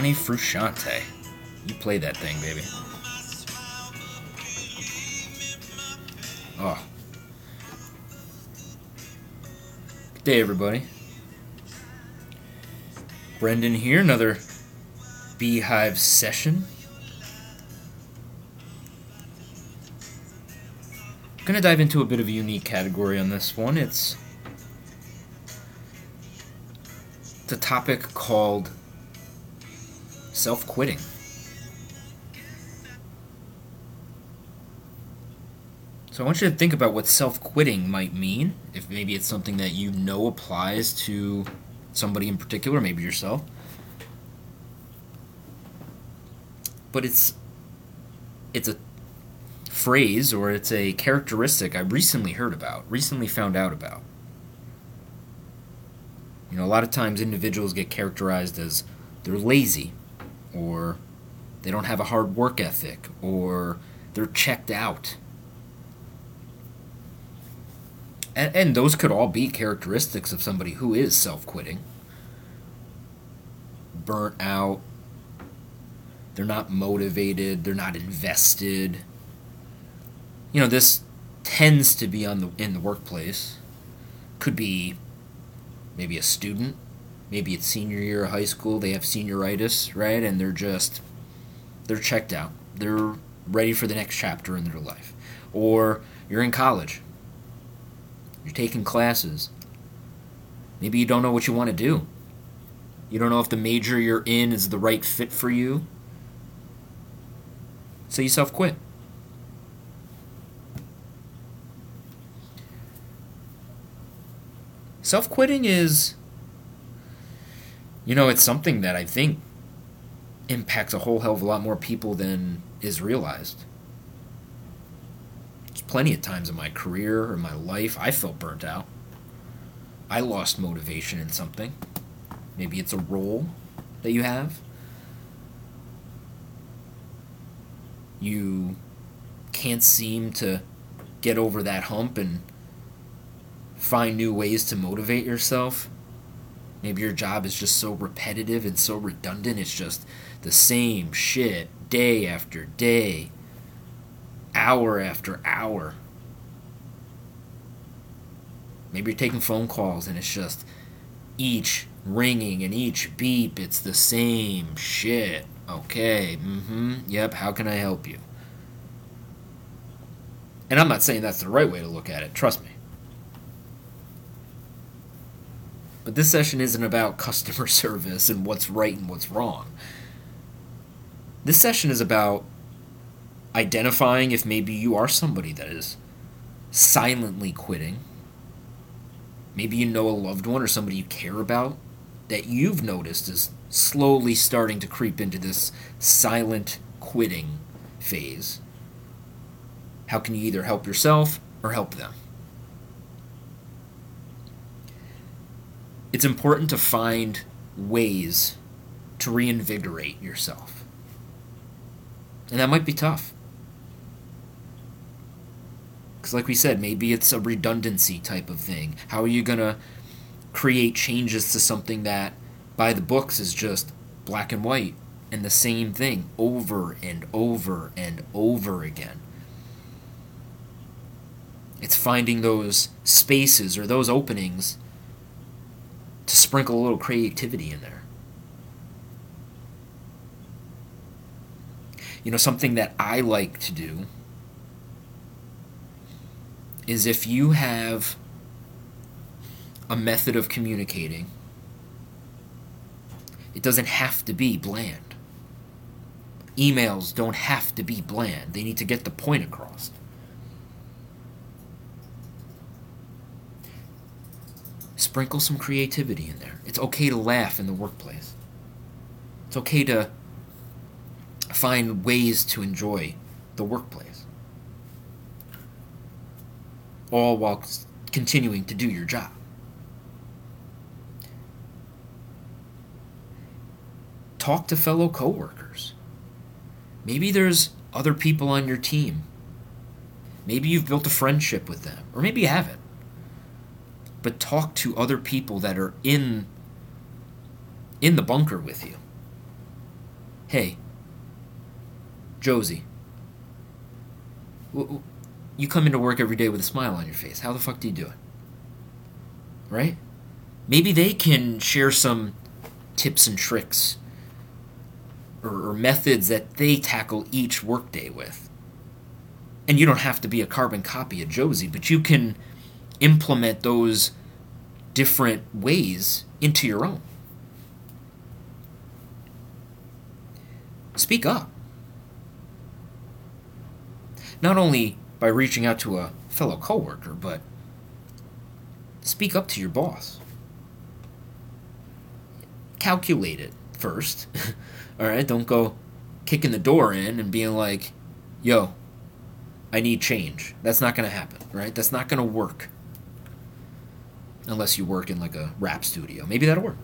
Johnny Frusciante. You play that thing, baby. Oh. Good day, everybody. Brendan here, another Beehive session. I'm to dive into a bit of a unique category on this one. It's, the topic called self quitting. So I want you to think about what self quitting might mean. If maybe it's something that you know applies to somebody in particular, maybe yourself. But it's it's a phrase or it's a characteristic I recently heard about, recently found out about. You know, a lot of times individuals get characterized as they're lazy or they don't have a hard work ethic or they're checked out. And, and those could all be characteristics of somebody who is self quitting. Burnt out, they're not motivated, they're not invested. You know, this tends to be on the in the workplace. Could be maybe a student, maybe it's senior year of high school, they have senioritis, right? And they're just they're checked out. They're ready for the next chapter in their life. Or you're in college. You're taking classes. Maybe you don't know what you want to do. You don't know if the major you're in is the right fit for you. So you self quit. Self quitting is, you know, it's something that I think impacts a whole hell of a lot more people than is realized. There's plenty of times in my career or my life I felt burnt out. I lost motivation in something. Maybe it's a role that you have. You can't seem to get over that hump and find new ways to motivate yourself. Maybe your job is just so repetitive and so redundant, it's just the same shit day after day, hour after hour. Maybe you're taking phone calls and it's just each ringing and each beep, it's the same shit. Okay, mm hmm, yep, how can I help you? And I'm not saying that's the right way to look at it, trust me. But this session isn't about customer service and what's right and what's wrong. This session is about identifying if maybe you are somebody that is silently quitting. Maybe you know a loved one or somebody you care about that you've noticed is slowly starting to creep into this silent quitting phase. How can you either help yourself or help them? It's important to find ways to reinvigorate yourself. And that might be tough. Because, like we said, maybe it's a redundancy type of thing. How are you going to create changes to something that, by the books, is just black and white and the same thing over and over and over again? It's finding those spaces or those openings to sprinkle a little creativity in there. You know, something that I like to do is if you have a method of communicating, it doesn't have to be bland. Emails don't have to be bland, they need to get the point across. Sprinkle some creativity in there. It's okay to laugh in the workplace. It's okay to find ways to enjoy the workplace. All while continuing to do your job. Talk to fellow coworkers. Maybe there's other people on your team. Maybe you've built a friendship with them, or maybe you haven't. But talk to other people that are in in the bunker with you hey, Josie, you come into work every day with a smile on your face. How the fuck do you do it? Right? Maybe they can share some tips and tricks or, or methods that they tackle each workday with. And you don't have to be a carbon copy of Josie, but you can implement those different ways into your own. Speak up. Not only by reaching out to a fellow coworker, but speak up to your boss. Calculate it first. All right, don't go kicking the door in and being like, "Yo, I need change." That's not going to happen, right? That's not going to work. Unless you work in like a rap studio. Maybe that'll work.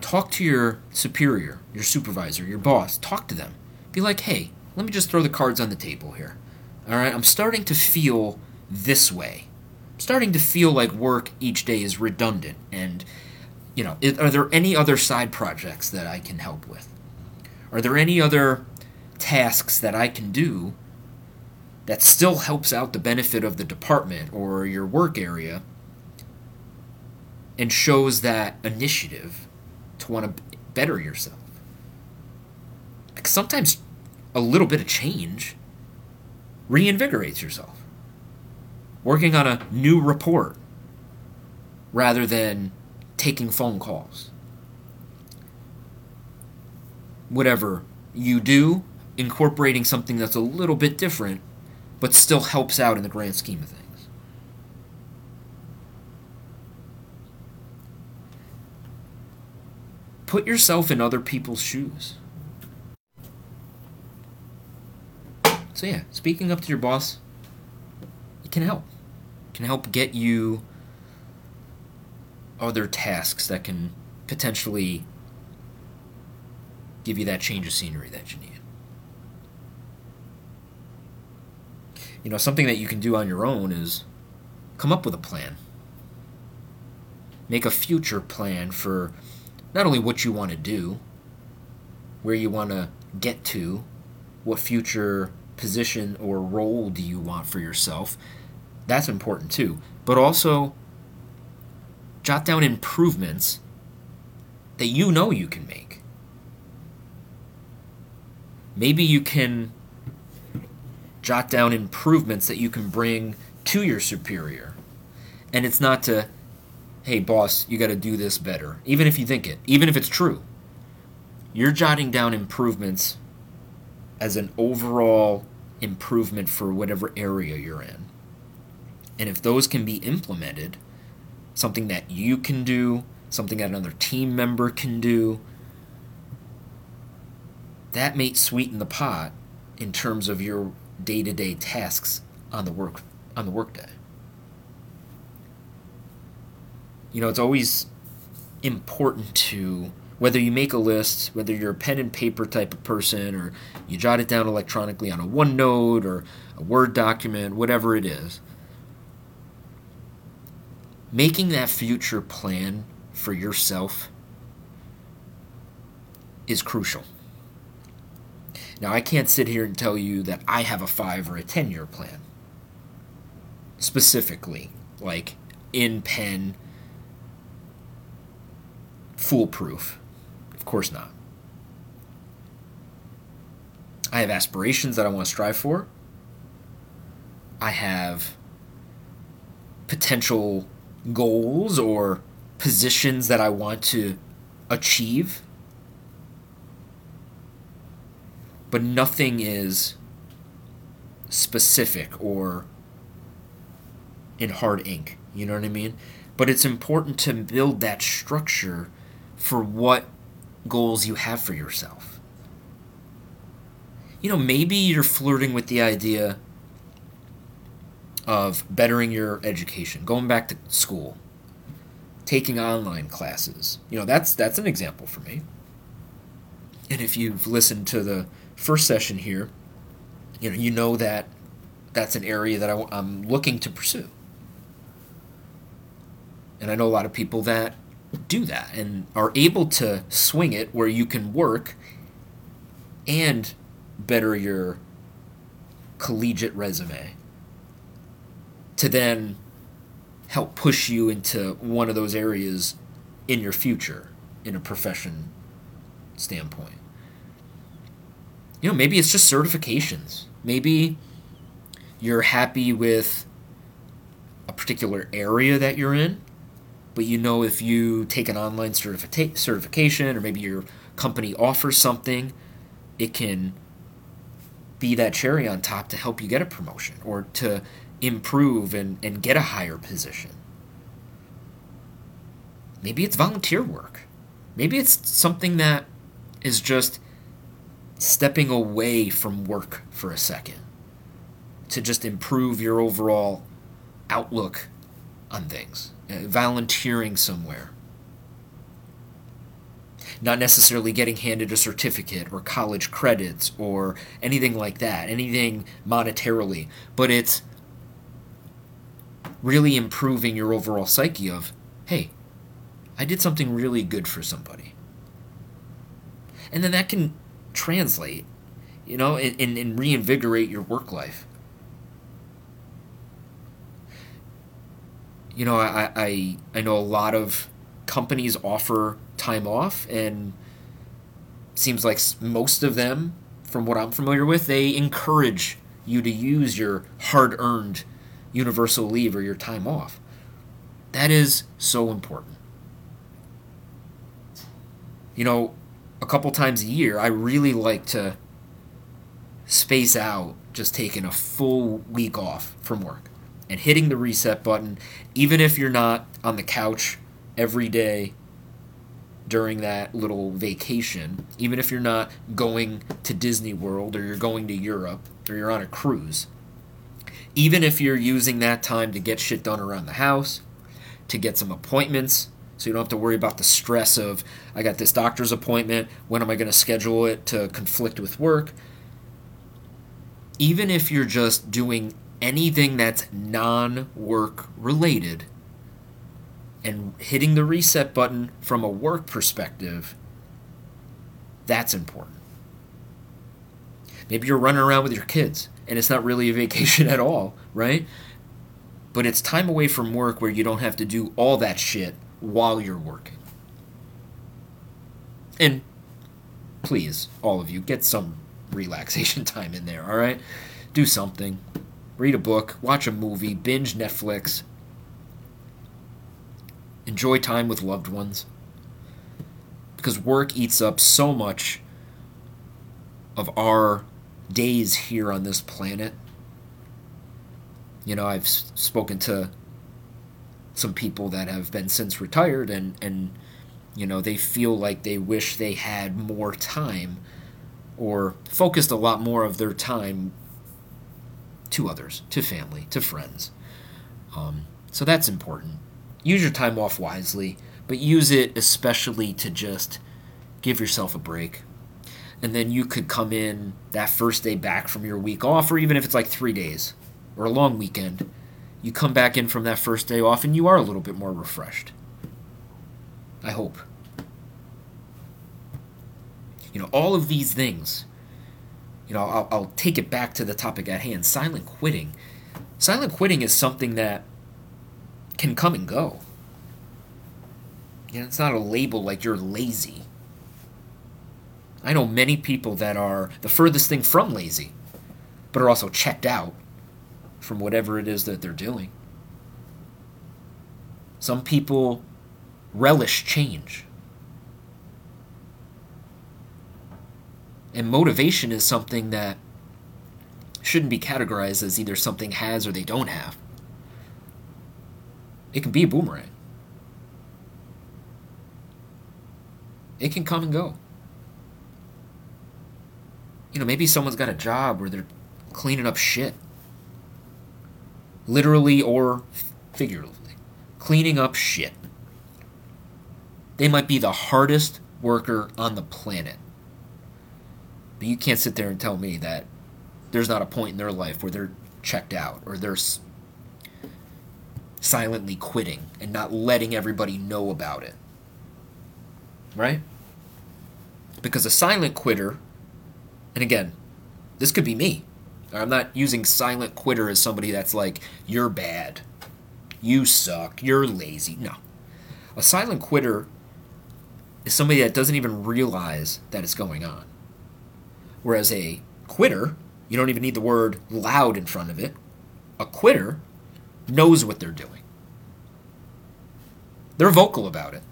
Talk to your superior, your supervisor, your boss. Talk to them. Be like, hey, let me just throw the cards on the table here. All right, I'm starting to feel this way. I'm starting to feel like work each day is redundant. And, you know, are there any other side projects that I can help with? Are there any other tasks that I can do that still helps out the benefit of the department or your work area and shows that initiative to want to better yourself. Because sometimes a little bit of change reinvigorates yourself. Working on a new report rather than taking phone calls. Whatever you do, incorporating something that's a little bit different but still helps out in the grand scheme of things. Put yourself in other people's shoes. So, yeah, speaking up to your boss, it can help. It can help get you other tasks that can potentially give you that change of scenery that you need. You know, something that you can do on your own is come up with a plan. Make a future plan for not only what you want to do, where you want to get to, what future position or role do you want for yourself. That's important too. But also, jot down improvements that you know you can make. Maybe you can jot down improvements that you can bring to your superior. And it's not to, hey, boss, you got to do this better, even if you think it, even if it's true. You're jotting down improvements as an overall improvement for whatever area you're in. And if those can be implemented, something that you can do, something that another team member can do, that may sweeten the pot in terms of your day-to-day tasks on the work on the workday. You know, it's always important to whether you make a list, whether you're a pen and paper type of person or you jot it down electronically on a OneNote or a Word document, whatever it is. Making that future plan for yourself is crucial. Now, I can't sit here and tell you that I have a five or a 10 year plan. Specifically, like in pen, foolproof. Of course not. I have aspirations that I want to strive for. I have potential goals or positions that I want to achieve but nothing is specific or in hard ink. You know what I mean? But it's important to build that structure for what goals you have for yourself. You know, maybe you're flirting with the idea of bettering your education, going back to school, taking online classes. You know, that's that's an example for me. And if you've listened to the first session here, you know, you know that that's an area that I, am looking to pursue. And I know a lot of people that do that and are able to swing it where you can work and better your collegiate resume to then help push you into one of those areas in your future in a profession standpoint. You know, maybe it's just certifications. Maybe you're happy with a particular area that you're in, but you know if you take an online certifi- certification or maybe your company offers something, it can be that cherry on top to help you get a promotion or to improve and, and get a higher position. Maybe it's volunteer work. Maybe it's something that is just stepping away from work for a second to just improve your overall outlook on things, uh, volunteering somewhere. Not necessarily getting handed a certificate or college credits or anything like that, anything monetarily, but it's really improving your overall psyche of, hey, I did something really good for somebody. And then that can translate, you know, and, and, and reinvigorate your work life. You know, I, I I know a lot of companies offer time off, and seems like most of them, from what I'm familiar with, they encourage you to use your hard-earned universal leave or your time off. That is so important. You know, a couple times a year, I really like to space out just taking a full week off from work and hitting the reset button, even if you're not on the couch every day during that little vacation, even if you're not going to Disney World or you're going to Europe or you're on a cruise, even if you're using that time to get shit done around the house, to get some appointments, so you don't have to worry about the stress of I got this doctor's appointment, when am I going to schedule it to conflict with work? Even if you're just doing anything that's non work related and hitting the reset button from a work perspective, that's important. Maybe you're running around with your kids and it's not really a vacation at all, right? But it's time away from work where you don't have to do all that shit while you're working. And please, all of you, get some relaxation time in there, all right? Do something. Read a book, watch a movie, binge Netflix. Enjoy time with loved ones. Because work eats up so much of our days here on this planet. You know, I've spoken to some people that have been since retired and and you know they feel like they wish they had more time or focused a lot more of their time to others to family to friends. Um, so that's important. Use your time off wisely but use it especially to just give yourself a break. And then you could come in that first day back from your week off or even if it's like three days or a long weekend you come back in from that first day off and you are a little bit more refreshed. I hope. You know, all of these things, you know, I'll, I'll take it back to the topic at hand silent quitting. Silent quitting is something that can come and go. You know, it's not a label like you're lazy. I know many people that are the furthest thing from lazy, but are also checked out from whatever it is that they're doing. Some people relish change. And motivation is something that shouldn't be categorized as either something has or they don't have. It can be a boomerang. It can come and go. You know, maybe someone's got a job where they're cleaning up shit literally or figuratively, cleaning up shit. They might be the hardest worker on the planet. But you can't sit there and tell me that there's not a point in their life where they're checked out or they're silently quitting and not letting everybody know about it. right? Because a silent quitter, and again, this could be me. I'm not using silent quitter as somebody that's like, you're bad, you suck, you're lazy. No. A silent quitter is somebody that doesn't even realize that it's going on. Whereas a quitter, you don't even need the word loud in front of it. A quitter knows what they're doing. They're vocal about it.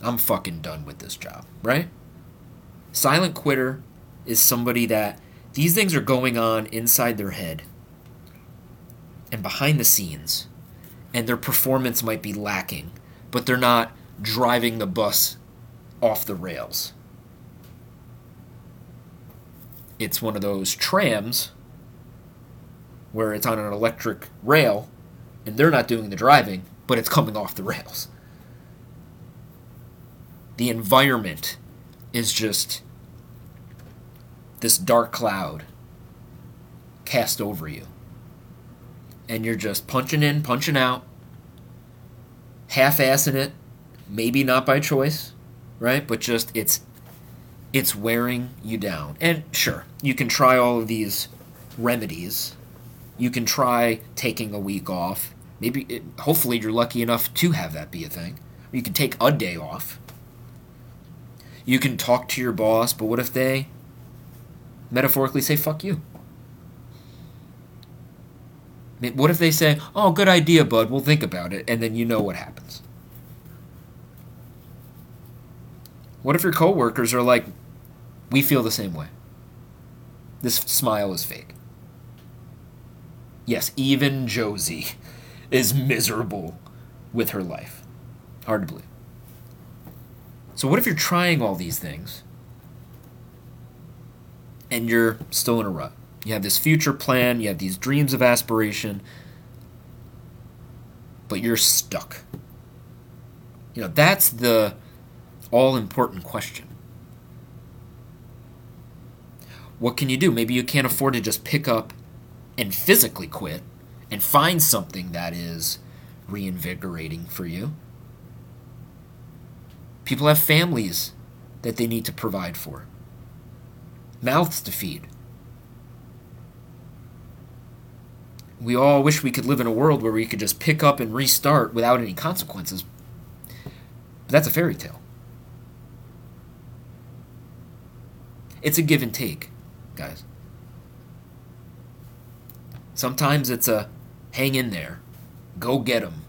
I'm fucking done with this job, right? Silent quitter is somebody that these things are going on inside their head and behind the scenes, and their performance might be lacking, but they're not driving the bus off the rails. It's one of those trams where it's on an electric rail and they're not doing the driving, but it's coming off the rails. The environment is just this dark cloud cast over you. And you're just punching in, punching out, half assing it, maybe not by choice, right? But just it's it's wearing you down. And sure, you can try all of these remedies. You can try taking a week off. Maybe it, hopefully you're lucky enough to have that be a thing. You can take a day off. You can talk to your boss, but what if they metaphorically say fuck you? What if they say, "Oh, good idea, bud. We'll think about it," and then you know what happens? What if your coworkers are like, "We feel the same way. This smile is fake." Yes, even Josie is miserable with her life. Hard to believe. So, what if you're trying all these things and you're still in a rut? You have this future plan, you have these dreams of aspiration, but you're stuck. You know, that's the all important question. What can you do? Maybe you can't afford to just pick up and physically quit and find something that is reinvigorating for you. People have families that they need to provide for, mouths to feed. We all wish we could live in a world where we could just pick up and restart without any consequences. But that's a fairy tale. It's a give and take, guys. Sometimes it's a hang in there, go get 'em.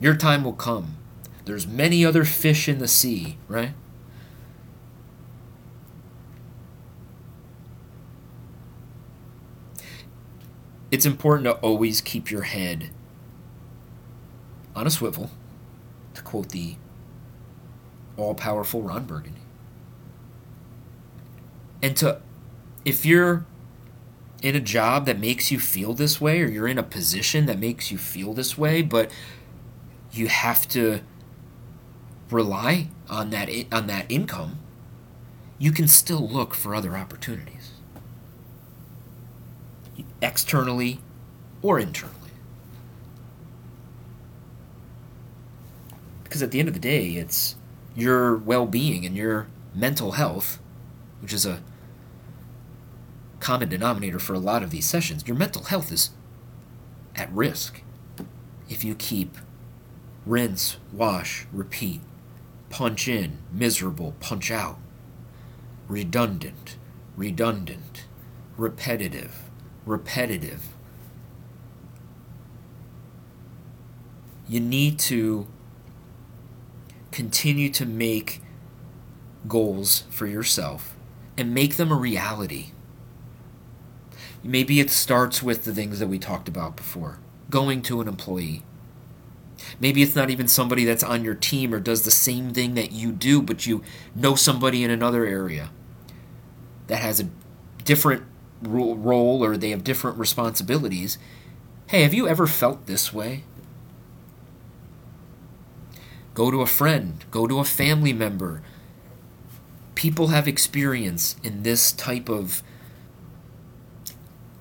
Your time will come. There's many other fish in the sea, right? It's important to always keep your head on a swivel, to quote the all powerful Ron Burgundy. And to, if you're in a job that makes you feel this way, or you're in a position that makes you feel this way, but you have to rely on that on that income, you can still look for other opportunities, externally or internally. Because at the end of the day, it's your well-being and your mental health, which is a common denominator for a lot of these sessions, your mental health is at risk if you keep rinse, wash, repeat, punch in, miserable, punch out, redundant, redundant, repetitive, repetitive. You need to continue to make goals for yourself and make them a reality. Maybe it starts with the things that we talked about before going to an employee. Maybe it's not even somebody that's on your team or does the same thing that you do, but you know somebody in another area that has a different role or they have different responsibilities. Hey, have you ever felt this way? Go to a friend, go to a family member. People have experience in this type of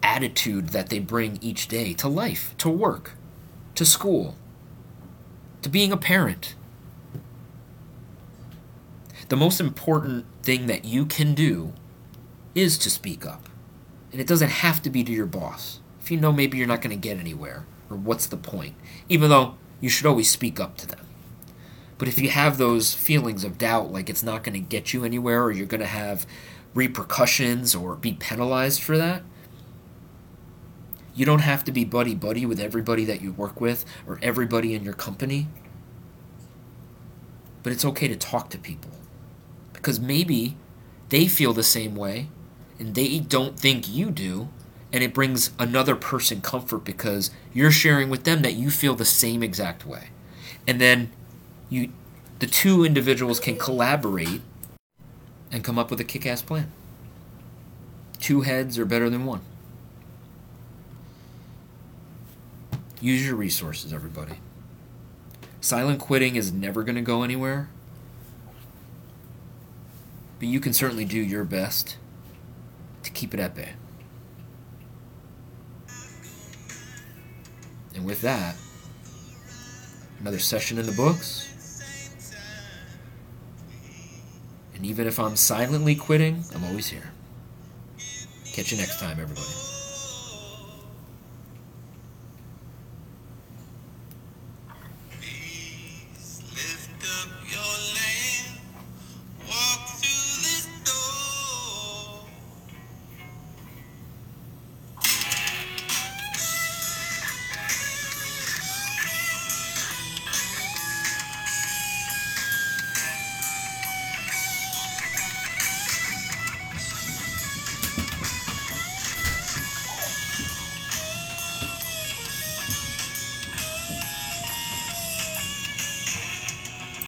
attitude that they bring each day to life, to work, to school, to being a parent. The most important thing that you can do is to speak up. And it doesn't have to be to your boss. If you know maybe you're not going to get anywhere, or what's the point? Even though you should always speak up to them. But if you have those feelings of doubt, like it's not going to get you anywhere, or you're going to have repercussions or be penalized for that, you don't have to be buddy buddy with everybody that you work with or everybody in your company. But it's okay to talk to people. Because maybe they feel the same way and they don't think you do. And it brings another person comfort because you're sharing with them that you feel the same exact way. And then you the two individuals can collaborate and come up with a kick-ass plan. Two heads are better than one. Use your resources, everybody. Silent quitting is never going to go anywhere. But you can certainly do your best to keep it at bay. And with that, another session in the books. And even if I'm silently quitting, I'm always here. Catch you next time, everybody.